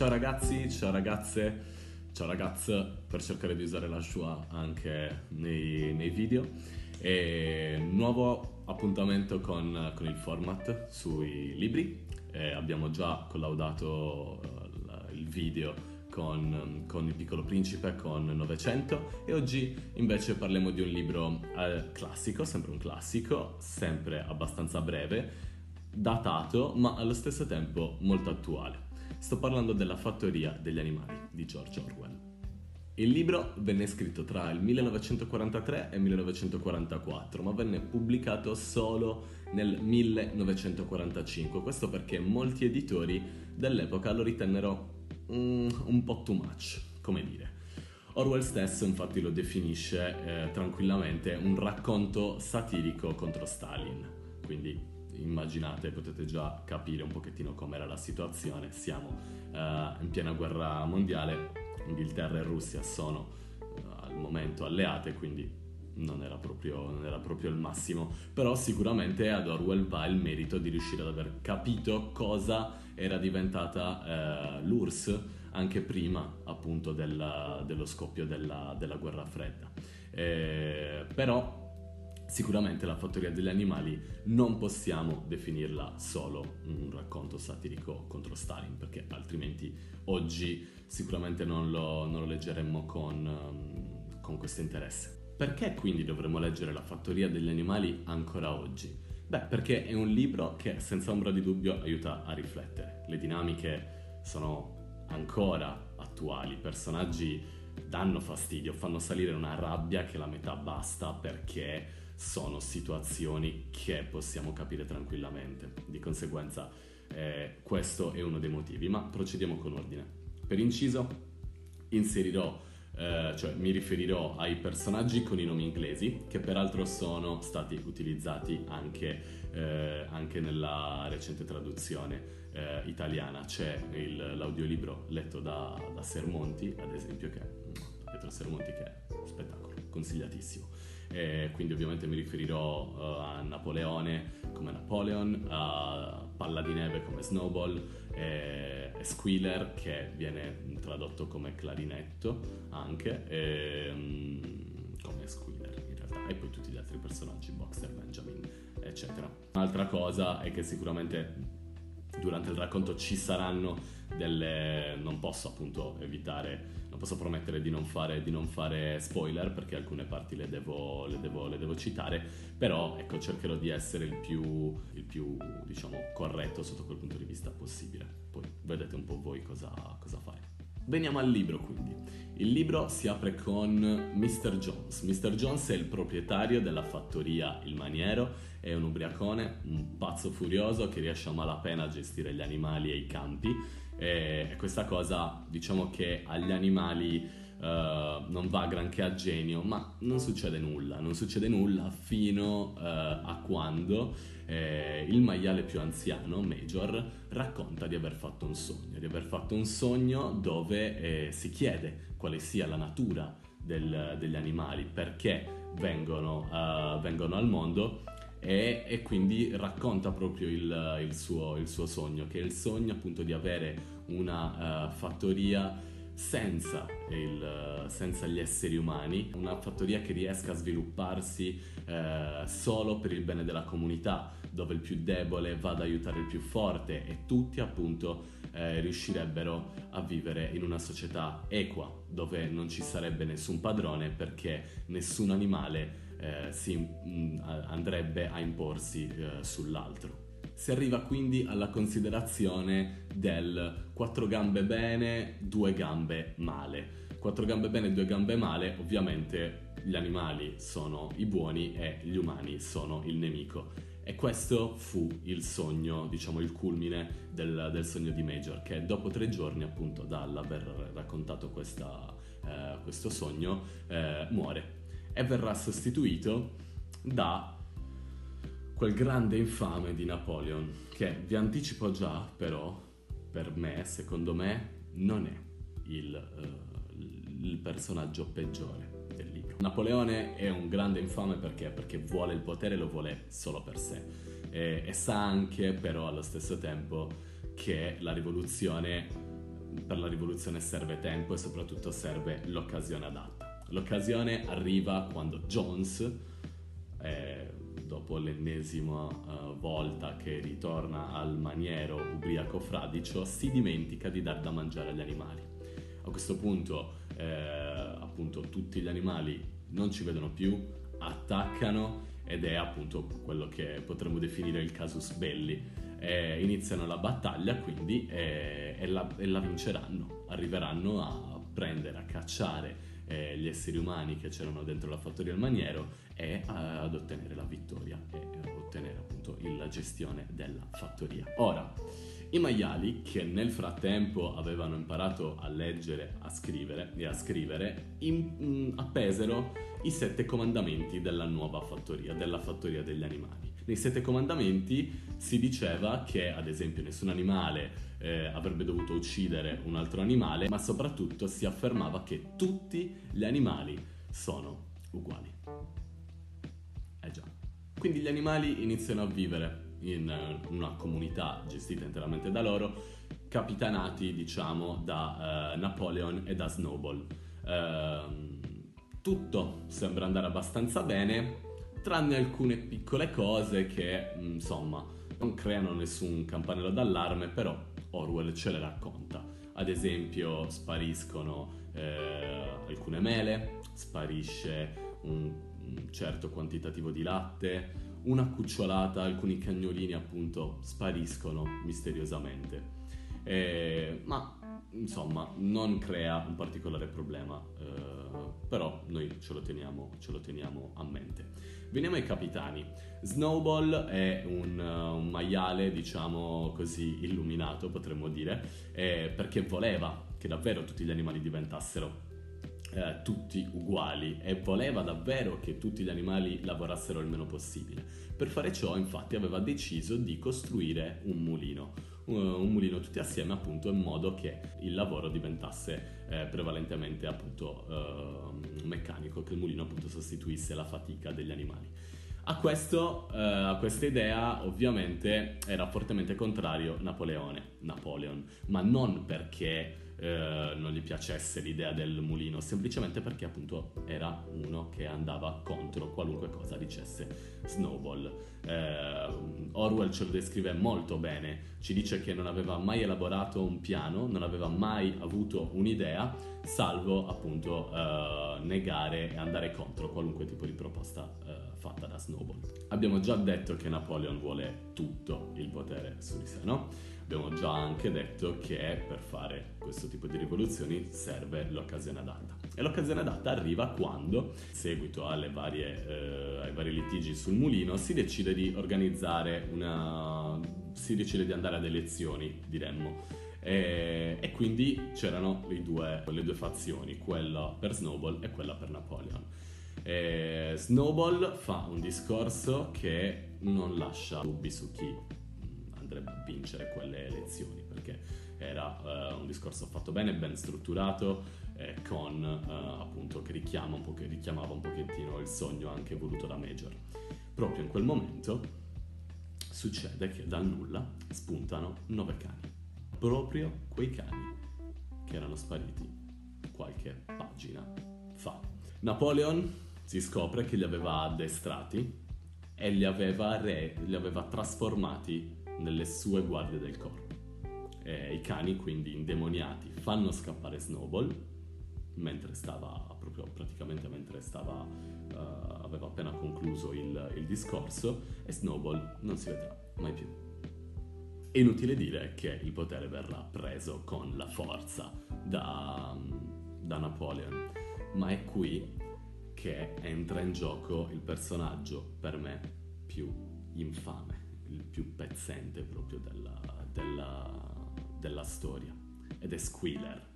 Ciao ragazzi, ciao ragazze, ciao ragazze, per cercare di usare la Shua anche nei, nei video. E nuovo appuntamento con, con il format sui libri. Eh, abbiamo già collaudato uh, il video con, con, Il piccolo principe, con Novecento e oggi invece parliamo di un libro eh, classico, sempre un classico, sempre abbastanza breve, datato ma allo stesso tempo molto attuale. Sto parlando della Fattoria degli animali di George Orwell. Il libro venne scritto tra il 1943 e il 1944, ma venne pubblicato solo nel 1945. Questo perché molti editori dell'epoca lo ritennero mm, un po' too much, come dire. Orwell stesso infatti lo definisce eh, tranquillamente un racconto satirico contro Stalin, quindi immaginate, potete già capire un pochettino com'era la situazione. Siamo uh, in piena guerra mondiale, Inghilterra e Russia sono uh, al momento alleate, quindi non era, proprio, non era, proprio, il massimo, però sicuramente ad Orwell va il merito di riuscire ad aver capito cosa era diventata uh, l'URSS anche prima appunto della, dello scoppio della, della guerra fredda. Eh, però Sicuramente la fattoria degli animali non possiamo definirla solo un racconto satirico contro Stalin, perché altrimenti oggi sicuramente non lo, non lo leggeremmo con, um, con questo interesse. Perché quindi dovremmo leggere la fattoria degli animali ancora oggi? Beh, perché è un libro che senza ombra di dubbio aiuta a riflettere. Le dinamiche sono ancora attuali, i personaggi danno fastidio, fanno salire una rabbia che la metà basta perché sono situazioni che possiamo capire tranquillamente. Di conseguenza eh, questo è uno dei motivi, ma procediamo con ordine. Per inciso inserirò, eh, cioè mi riferirò ai personaggi con i nomi inglesi, che peraltro sono stati utilizzati anche, eh, anche nella recente traduzione eh, italiana. C'è il, l'audiolibro letto da, da Sermonti, ad esempio, che, Pietro Sermonti, che è spettacolo, consigliatissimo e quindi ovviamente mi riferirò uh, a Napoleone come Napoleon, a Palla di Neve come Snowball e, e Squealer che viene tradotto come clarinetto anche e, um, come Squealer in realtà e poi tutti gli altri personaggi, Boxer, Benjamin eccetera. Un'altra cosa è che sicuramente durante il racconto ci saranno delle... non posso appunto evitare, posso promettere di non fare, di non fare spoiler perché alcune parti le devo, le, devo, le devo, citare, però ecco cercherò di essere il più, il più diciamo corretto sotto quel punto di vista possibile. Poi vedete un po' voi cosa, cosa fare. Veniamo al libro quindi. Il libro si apre con Mr. Jones. Mr. Jones è il proprietario della fattoria Il Maniero, è un ubriacone, un pazzo furioso che riesce a malapena a gestire gli animali e i campi e questa cosa diciamo che agli animali Uh, non va granché a genio, ma non succede nulla, non succede nulla fino uh, a quando eh, il maiale più anziano, Major, racconta di aver fatto un sogno, di aver fatto un sogno dove eh, si chiede quale sia la natura del, degli animali, perché vengono, uh, vengono al mondo e, e, quindi racconta proprio il, il, suo, il, suo, sogno, che è il sogno appunto di avere una uh, fattoria senza, il, senza, gli esseri umani, una fattoria che riesca a svilupparsi eh, solo per il bene della comunità, dove il più debole va ad aiutare il più forte e tutti appunto eh, riuscirebbero a vivere in una società equa, dove non ci sarebbe nessun padrone perché nessun animale eh, si, mh, andrebbe a imporsi eh, sull'altro. Si arriva quindi alla considerazione del quattro gambe bene, due gambe male. Quattro gambe bene, due gambe male, ovviamente gli animali sono i buoni e gli umani sono il nemico. E questo fu il sogno, diciamo il culmine del, del sogno di Major, che dopo tre giorni appunto dall'aver raccontato questa, eh, questo sogno eh, muore e verrà sostituito da quel grande infame di Napoleon, che vi anticipo già però, per me, secondo me, non è il, uh, il personaggio peggiore del libro. Napoleone è un grande infame perché? Perché vuole il potere e lo vuole solo per sé. E, e sa anche però allo stesso tempo che la rivoluzione per la rivoluzione serve tempo e soprattutto serve l'occasione adatta. L'occasione arriva quando Jones, eh, dopo l'ennesima uh, volta che ritorna al maniero ubriaco fradicio, si dimentica di dar da mangiare agli animali. A questo punto, eh, appunto, tutti gli animali non ci vedono più, attaccano ed è appunto quello che potremmo definire il casus belli eh, iniziano la battaglia quindi eh, e, la, e, la, vinceranno, arriveranno a prendere, a cacciare eh, gli esseri umani che c'erano dentro la fattoria del maniero e ad ottenere la vittoria e ottenere appunto la gestione della fattoria. Ora, i maiali che nel frattempo avevano imparato a leggere, a scrivere e a scrivere, in, in, appesero i sette comandamenti della nuova fattoria, della fattoria degli animali nei sette comandamenti si diceva che ad esempio nessun animale eh, avrebbe dovuto uccidere un altro animale, ma soprattutto si affermava che tutti gli animali sono uguali. Eh già. Quindi gli animali iniziano a vivere in eh, una comunità gestita interamente da loro, capitanati diciamo da uh, Napoleon e da Snowball. Uh, tutto sembra andare abbastanza bene, tranne alcune piccole cose che, mm, insomma, non creano nessun campanello d'allarme, però Orwell ce le racconta. Ad esempio, spariscono eh, alcune mele, sparisce un, un certo quantitativo di latte, una cucciolata, alcuni cagnolini appunto spariscono misteriosamente. Eh, ma insomma non crea un particolare problema, eh, però noi ce lo, teniamo, ce lo teniamo a mente. Veniamo ai capitani. Snowball è un, uh, un maiale, diciamo così, illuminato, potremmo dire, eh, perché voleva che davvero tutti gli animali diventassero eh, tutti uguali e voleva davvero che tutti gli animali lavorassero il meno possibile. Per fare ciò, infatti, aveva deciso di costruire un mulino un mulino tutti assieme appunto in modo che il lavoro diventasse eh, prevalentemente appunto eh, meccanico, che il mulino appunto sostituisse la fatica degli animali. A, questo, eh, a questa idea ovviamente era fortemente contrario Napoleone, Napoleon, ma non perché eh, non gli piacesse l'idea del mulino, semplicemente perché appunto era uno che andava contro qualunque cosa dicesse Snowball. Eh, Orwell ce lo descrive molto bene, ci dice che non aveva mai elaborato un piano, non aveva mai avuto un'idea, salvo appunto eh, negare e andare contro qualunque tipo di proposta eh, fatta da Snowball. Abbiamo già detto che Napoleon vuole tutto il potere su di sé, no? Abbiamo già anche detto che per fare questo tipo di rivoluzioni serve l'occasione adatta. E l'occasione adatta arriva quando, in seguito varie, eh, ai vari litigi sul mulino, si decide di organizzare una... si decide di andare ad elezioni, diremmo. E, e quindi c'erano due, le due fazioni, quella per Snowball e quella per Napoleon. E Snowball fa un discorso che non lascia dubbi su chi andrebbe a vincere quelle elezioni, perché era uh, un discorso fatto bene, ben strutturato, eh, con uh, appunto che, richiama un po', che richiamava un pochettino il sogno anche voluto da Major. Proprio in quel momento succede che dal nulla spuntano nove cani, proprio quei cani che erano spariti qualche pagina fa. Napoleon si scopre che li aveva addestrati e li aveva, re, li aveva trasformati nelle sue guardie del corpo. E I cani, quindi indemoniati, fanno scappare Snowball mentre stava, proprio praticamente mentre stava, uh, aveva appena concluso il, il discorso e Snowball non si vedrà mai più. È inutile dire che il potere verrà preso con la forza da, da Napoleon, ma è qui che entra in gioco il personaggio per me più infame il più pezzente proprio della, della, della storia ed è Squealer.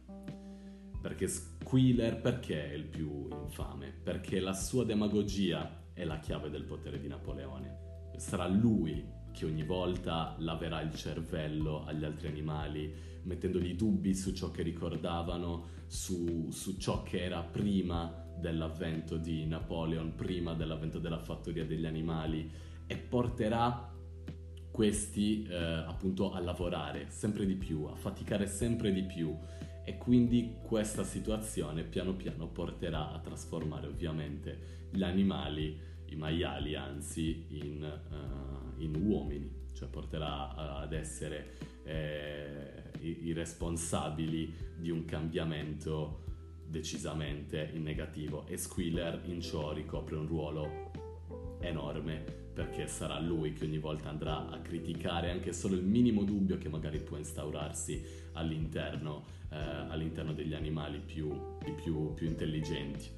Perché Squealer perché è il più infame? Perché la sua demagogia è la chiave del potere di Napoleone. Sarà lui che ogni volta laverà il cervello agli altri animali, mettendogli dubbi su ciò che ricordavano, su, su ciò che era prima dell'avvento di Napoleon, prima dell'avvento della fattoria degli animali, e porterà questi eh, appunto a lavorare sempre di più, a faticare sempre di più. E quindi questa situazione piano piano porterà a trasformare ovviamente gli animali, i maiali anzi, in, uh, in uomini, cioè porterà ad essere eh, i, i responsabili di un cambiamento decisamente in negativo. E Squiller in ciò ricopre un ruolo enorme perché sarà lui che ogni volta andrà a criticare anche solo il minimo dubbio che magari può instaurarsi all'interno, eh, all'interno degli animali più, più, più intelligenti.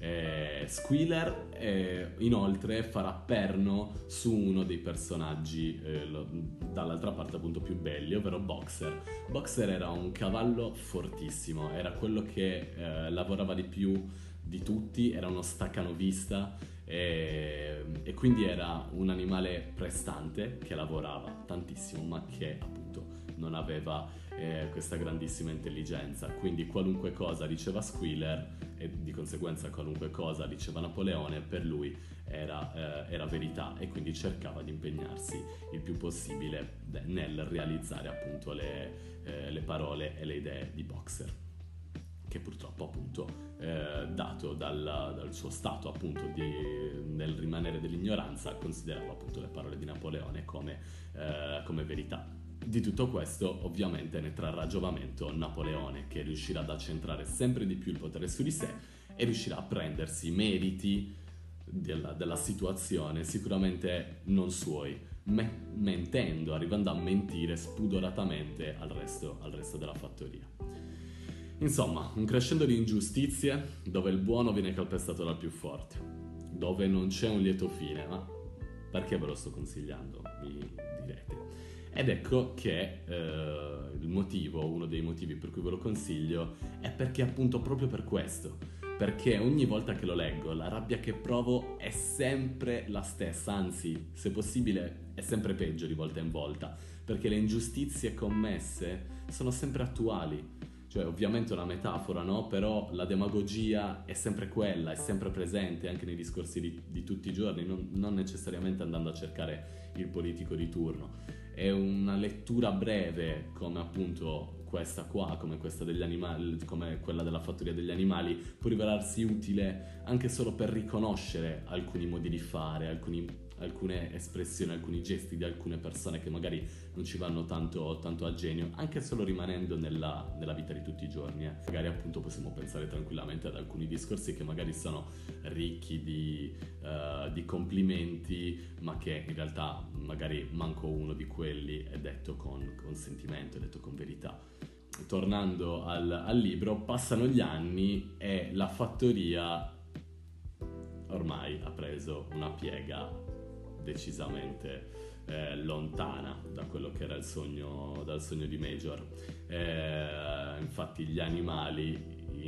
Eh, Squealer eh, inoltre farà perno su uno dei personaggi eh, lo, dall'altra parte appunto più belli, ovvero Boxer. Boxer era un cavallo fortissimo, era quello che eh, lavorava di più di tutti, era uno staccanovista e, e, quindi era un animale prestante che lavorava tantissimo ma che appunto non aveva eh, questa grandissima intelligenza. Quindi qualunque cosa diceva Squealer e di conseguenza qualunque cosa diceva Napoleone per lui era, eh, era verità e quindi cercava di impegnarsi il più possibile nel realizzare appunto le, eh, le parole e le idee di Boxer che purtroppo appunto eh, dato dal, dal, suo stato appunto di, nel rimanere dell'ignoranza considerava appunto le parole di Napoleone come, eh, come verità. Di tutto questo ovviamente ne trarrà giovamento Napoleone che riuscirà ad accentrare sempre di più il potere su di sé e riuscirà a prendersi i meriti della, della situazione, sicuramente non suoi, me- mentendo, arrivando a mentire spudoratamente al resto, al resto della fattoria. Insomma, un crescendo di ingiustizie dove il buono viene calpestato dal più forte, dove non c'è un lieto fine, ma perché ve lo sto consigliando? Mi direte. Ed ecco che eh, il motivo, uno dei motivi per cui ve lo consiglio, è perché appunto proprio per questo. Perché ogni volta che lo leggo la rabbia che provo è sempre la stessa, anzi, se possibile, è sempre peggio di volta in volta, perché le ingiustizie commesse sono sempre attuali. Cioè, ovviamente è una metafora, no? Però la demagogia è sempre quella, è sempre presente anche nei discorsi di, di tutti i giorni, non, non necessariamente andando a cercare il politico di turno è una lettura breve come appunto questa qua, come questa degli animali, come quella della fattoria degli animali, può rivelarsi utile anche solo per riconoscere alcuni modi di fare, alcuni alcune espressioni, alcuni gesti di alcune persone che magari non ci vanno tanto, tanto a genio, anche solo rimanendo nella, nella vita di tutti i giorni. Eh. Magari appunto possiamo pensare tranquillamente ad alcuni discorsi che magari sono ricchi di, uh, di complimenti, ma che in realtà magari manco uno di quelli è detto con, con sentimento, è detto con verità tornando al, al, libro, passano gli anni e la fattoria ormai ha preso una piega decisamente eh, lontana da quello che era il sogno, dal sogno di Major. Eh, infatti gli animali,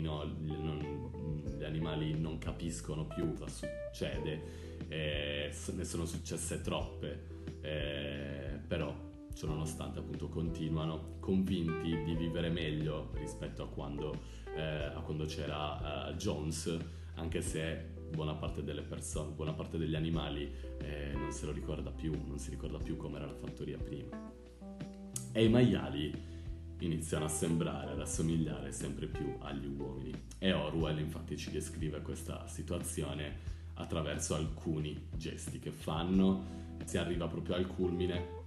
no, non, gli animali non capiscono più cosa succede, eh, ne sono successe troppe, eh, però ciononostante appunto continuano convinti di vivere meglio rispetto a quando, eh, a quando c'era uh, Jones, anche se buona parte delle persone, buona parte degli animali eh, non se lo ricorda più, non si ricorda più com'era la fattoria prima. E i maiali iniziano a sembrare, ad assomigliare sempre più agli uomini. E Orwell infatti ci descrive questa situazione attraverso alcuni gesti che fanno, si arriva proprio al culmine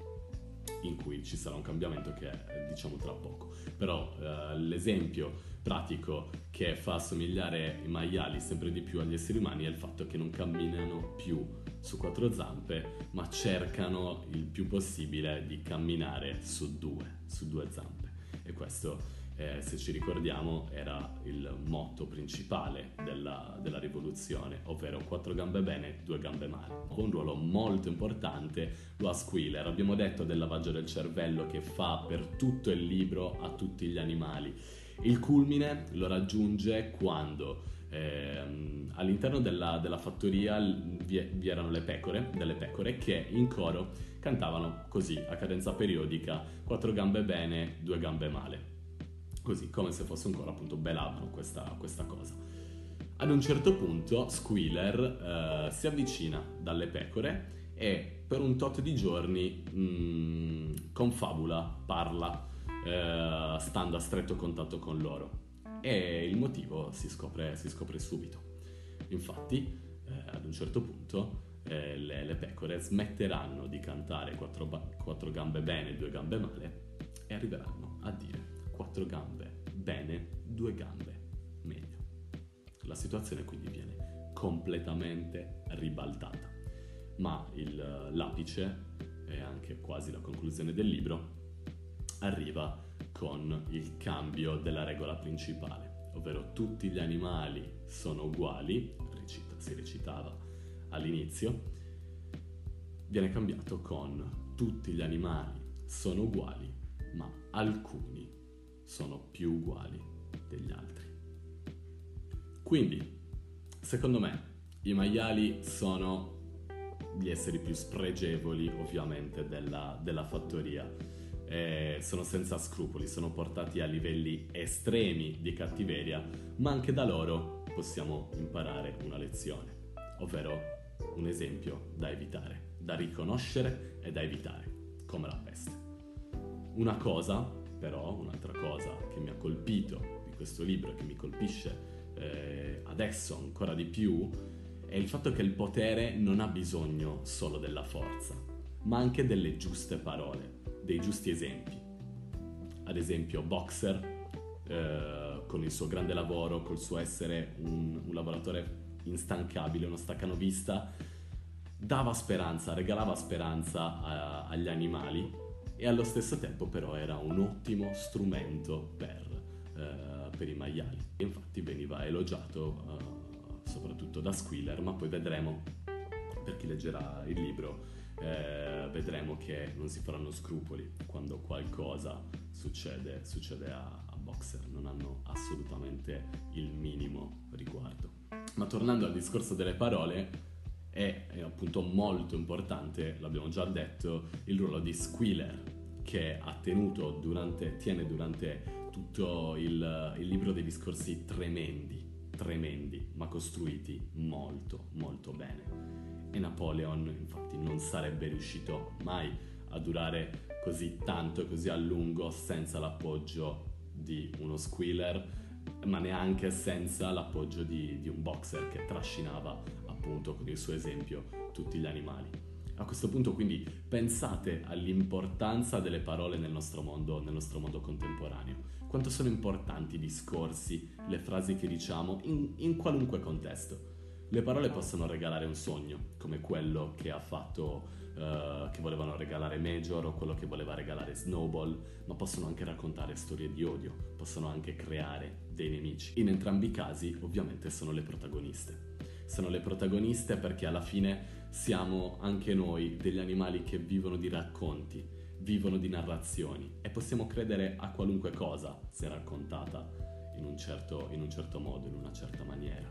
in cui ci sarà un cambiamento che è diciamo tra poco. Però eh, l'esempio pratico che fa assomigliare i maiali sempre di più agli esseri umani è il fatto che non camminano più su quattro zampe, ma cercano il più possibile di camminare su due, su due zampe. E questo eh, se ci ricordiamo, era il motto principale della, della, rivoluzione, ovvero quattro gambe bene, due gambe male. Un ruolo molto importante lo ha Squealer. Abbiamo detto del lavaggio del cervello che fa per tutto il libro a tutti gli animali. Il culmine lo raggiunge quando eh, all'interno della, della fattoria vi, vi, erano le pecore, delle pecore che in coro cantavano così a cadenza periodica, quattro gambe bene, due gambe male così come se fosse ancora appunto belavano questa, questa cosa. Ad un certo punto Squealer uh, si avvicina dalle pecore e per un tot di giorni mh, mm, confabula, parla, eh, stando a stretto contatto con loro. E il motivo si scopre, si scopre subito. Infatti, eh, ad un certo punto, eh, le, le, pecore smetteranno di cantare quattro, ba- quattro gambe bene, due gambe male e arriveranno a dire quattro gambe bene, due gambe meglio. La situazione quindi viene completamente ribaltata. Ma il, l'apice, e anche quasi la conclusione del libro, arriva con il cambio della regola principale, ovvero tutti gli animali sono uguali, recita, si recitava all'inizio, viene cambiato con tutti gli animali sono uguali, ma alcuni sono più uguali degli altri. Quindi, secondo me, i maiali sono gli esseri più spregevoli ovviamente della, della fattoria. Eh, sono senza scrupoli, sono portati a livelli estremi di cattiveria, ma anche da loro possiamo imparare una lezione, ovvero un esempio da evitare, da riconoscere e da evitare, come la peste. Una cosa, però, un'altra cosa che mi ha colpito di questo libro che mi colpisce eh, adesso ancora di più, è il fatto che il potere non ha bisogno solo della forza, ma anche delle giuste parole, dei giusti esempi. Ad esempio Boxer, eh, con il suo grande lavoro, col suo essere un, un lavoratore instancabile, uno staccanovista, dava speranza, regalava speranza a, agli animali e allo stesso tempo però era un ottimo strumento per, eh, per i maiali. Infatti veniva elogiato eh, soprattutto da Squiller, ma poi vedremo, per chi leggerà il libro, eh, vedremo che non si faranno scrupoli quando qualcosa succede, succede a, a Boxer, non hanno assolutamente il minimo riguardo. Ma tornando al discorso delle parole, è, è appunto molto importante, l'abbiamo già detto, il ruolo di Squiller che ha tenuto durante, tiene durante tutto il, il libro dei discorsi tremendi tremendi, ma costruiti molto, molto bene. E Napoleon infatti non sarebbe riuscito mai a durare così tanto così a lungo senza l'appoggio di uno squealer, ma neanche senza l'appoggio di, di un boxer che trascinava appunto con il suo esempio tutti gli animali. A questo punto quindi pensate all'importanza delle parole nel nostro mondo, nel nostro mondo contemporaneo. Quanto sono importanti i discorsi, le frasi che diciamo in, in qualunque contesto. Le parole possono regalare un sogno, come quello che ha fatto, uh, che volevano regalare Major o quello che voleva regalare Snowball, ma possono anche raccontare storie di odio, possono anche creare dei nemici. In entrambi i casi, ovviamente, sono le protagoniste. Sono le protagoniste perché alla fine siamo anche noi degli animali che vivono di racconti, vivono di narrazioni e possiamo credere a qualunque cosa se raccontata in un certo, in un certo modo, in una certa maniera,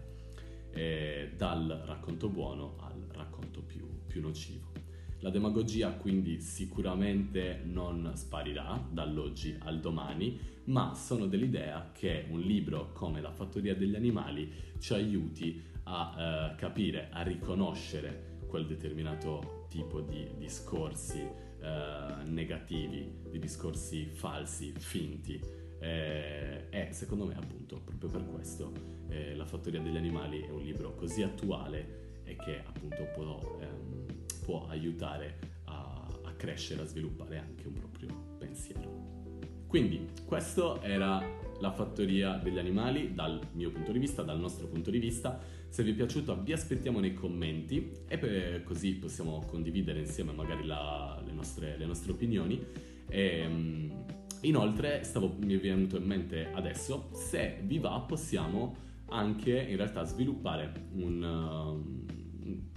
e dal racconto buono al racconto più, più nocivo. La demagogia quindi sicuramente non sparirà dall'oggi al domani, ma sono dell'idea che un libro come La fattoria degli animali ci aiuti a eh, capire, a riconoscere quel determinato tipo di discorsi eh, negativi, di discorsi falsi, finti. Eh, e secondo me appunto proprio per questo eh, La fattoria degli animali è un libro così attuale e che appunto può, ehm, può aiutare a, a crescere, a sviluppare anche un proprio pensiero. Quindi questo era la fattoria degli animali dal mio punto di vista, dal nostro punto di vista. Se vi è piaciuto vi aspettiamo nei commenti e così possiamo condividere insieme magari la, le, nostre, le, nostre, opinioni. E, ehm, inoltre stavo, mi è venuto in mente adesso, se vi va possiamo anche in realtà sviluppare un... Uh,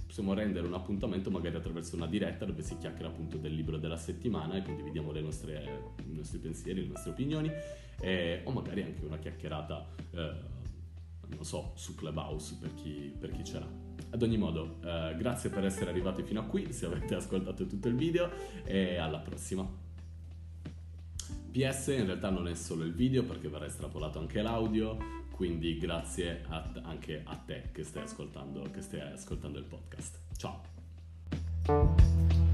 possiamo rendere un appuntamento magari attraverso una diretta dove si chiacchiera appunto del libro della settimana e condividiamo nostre, i nostri pensieri, le nostre opinioni e, o magari anche una chiacchierata eh, non so, su Clubhouse per chi, per chi ce l'ha. Ad ogni modo, eh, grazie per essere arrivati fino a qui, se avete ascoltato tutto il video e alla prossima. PS in realtà non è solo il video perché verrà estrapolato anche l'audio, quindi grazie a, anche a te che stai ascoltando, che stai ascoltando il podcast. Ciao.